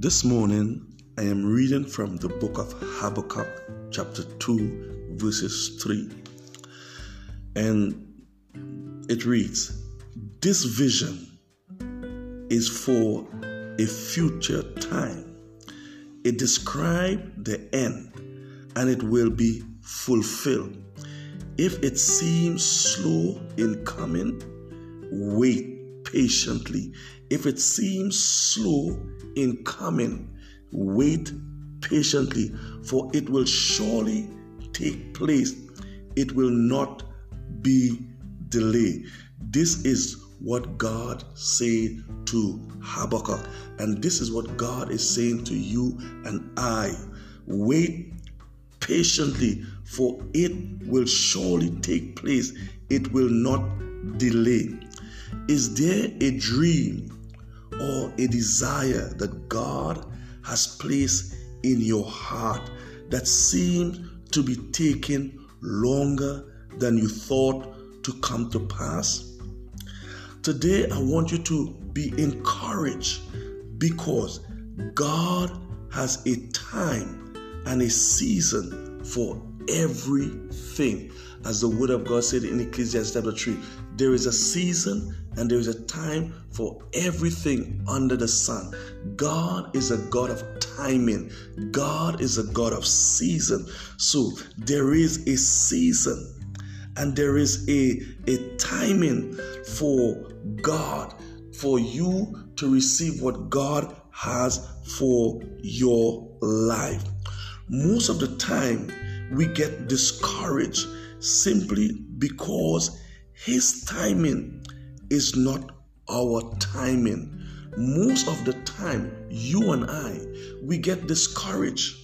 This morning, I am reading from the book of Habakkuk, chapter 2, verses 3. And it reads This vision is for a future time. It describes the end and it will be fulfilled. If it seems slow in coming, wait patiently. If it seems slow in coming, wait patiently, for it will surely take place. It will not be delayed. This is what God said to Habakkuk, and this is what God is saying to you and I. Wait patiently, for it will surely take place. It will not delay. Is there a dream or a desire that God has placed in your heart that seems to be taking longer than you thought to come to pass? Today, I want you to be encouraged because God has a time and a season for everything. As the word of God said in Ecclesiastes chapter 3, there is a season and there is a time for everything under the sun. God is a God of timing, God is a God of season. So there is a season and there is a, a timing for God for you to receive what God has for your life. Most of the time, we get discouraged simply because His timing is not our timing. Most of the time, you and I, we get discouraged.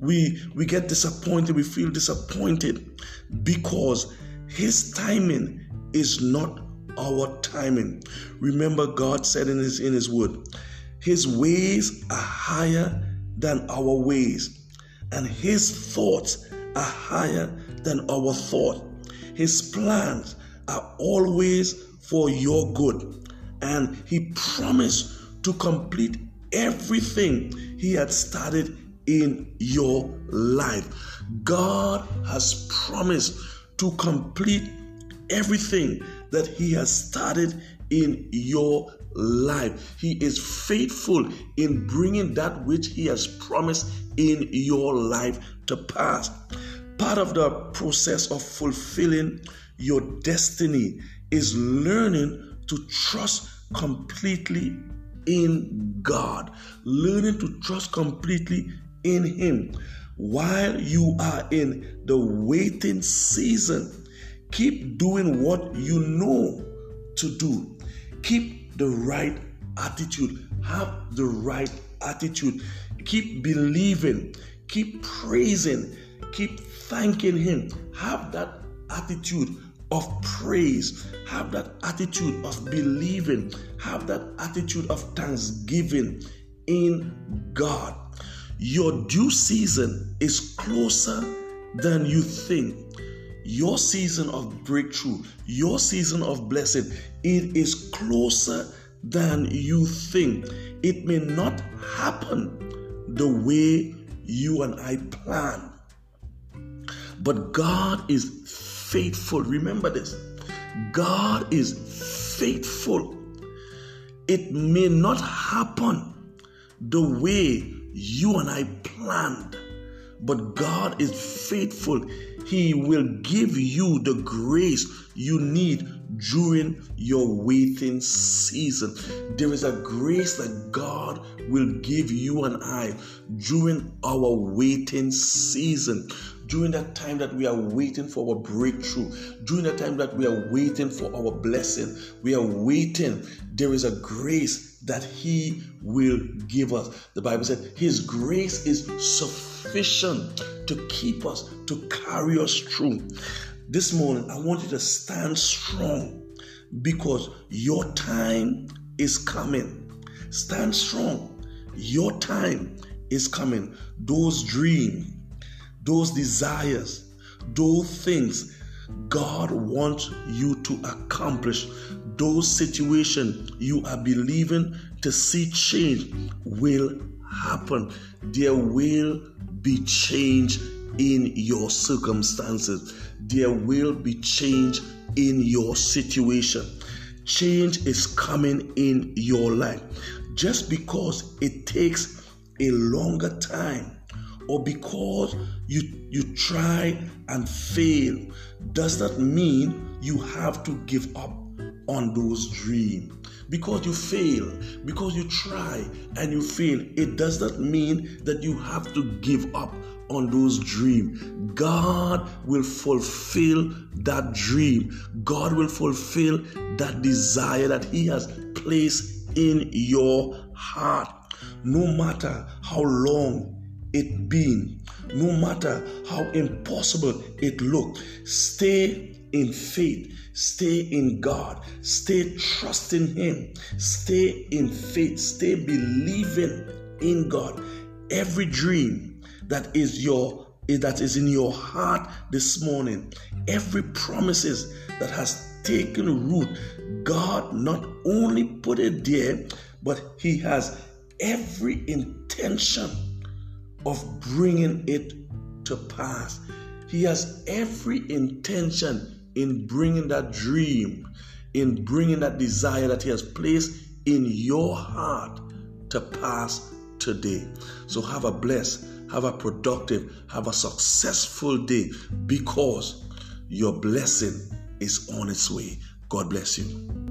We, we get disappointed. We feel disappointed because His timing is not our timing. Remember, God said in His in His word, His ways are higher than our ways, and His thoughts are higher than our thought. His plans are always for your good, and He promised to complete everything He had started in your life. God has promised to complete everything that He has started in your life. He is faithful in bringing that which He has promised in your life to pass. Part of the process of fulfilling your destiny is learning to trust completely in God, learning to trust completely in Him. While you are in the waiting season, Keep doing what you know to do. Keep the right attitude. Have the right attitude. Keep believing. Keep praising. Keep thanking Him. Have that attitude of praise. Have that attitude of believing. Have that attitude of thanksgiving in God. Your due season is closer than you think your season of breakthrough, your season of blessing, it is closer than you think. It may not happen the way you and I plan, but God is faithful. Remember this God is faithful. It may not happen the way you and I planned, but God is faithful. He will give you the grace you need during your waiting season. There is a grace that God will give you and I during our waiting season. During that time that we are waiting for our breakthrough, during the time that we are waiting for our blessing, we are waiting. There is a grace that He will give us. The Bible said His grace is sufficient to keep us, to carry us through. This morning, I want you to stand strong because your time is coming. Stand strong. Your time is coming. Those dreams, those desires, those things God wants you to accomplish, those situations you are believing to see change will happen. There will be change in your circumstances. There will be change in your situation. Change is coming in your life. Just because it takes a longer time or because you you try and fail does that mean you have to give up on those dreams because you fail because you try and you fail it does not mean that you have to give up on those dreams god will fulfill that dream. God will fulfill that desire that he has placed in your heart. No matter how long it been, no matter how impossible it looked, stay in faith, stay in God, stay trusting Him, stay in faith, stay believing in God. Every dream that is your that is in your heart this morning, every promises that has taken root, God not only put it there, but He has every intention of bringing it to pass. He has every intention in bringing that dream, in bringing that desire that He has placed in your heart to pass today. So have a blessed, have a productive, have a successful day because your blessing is on its way. God bless you.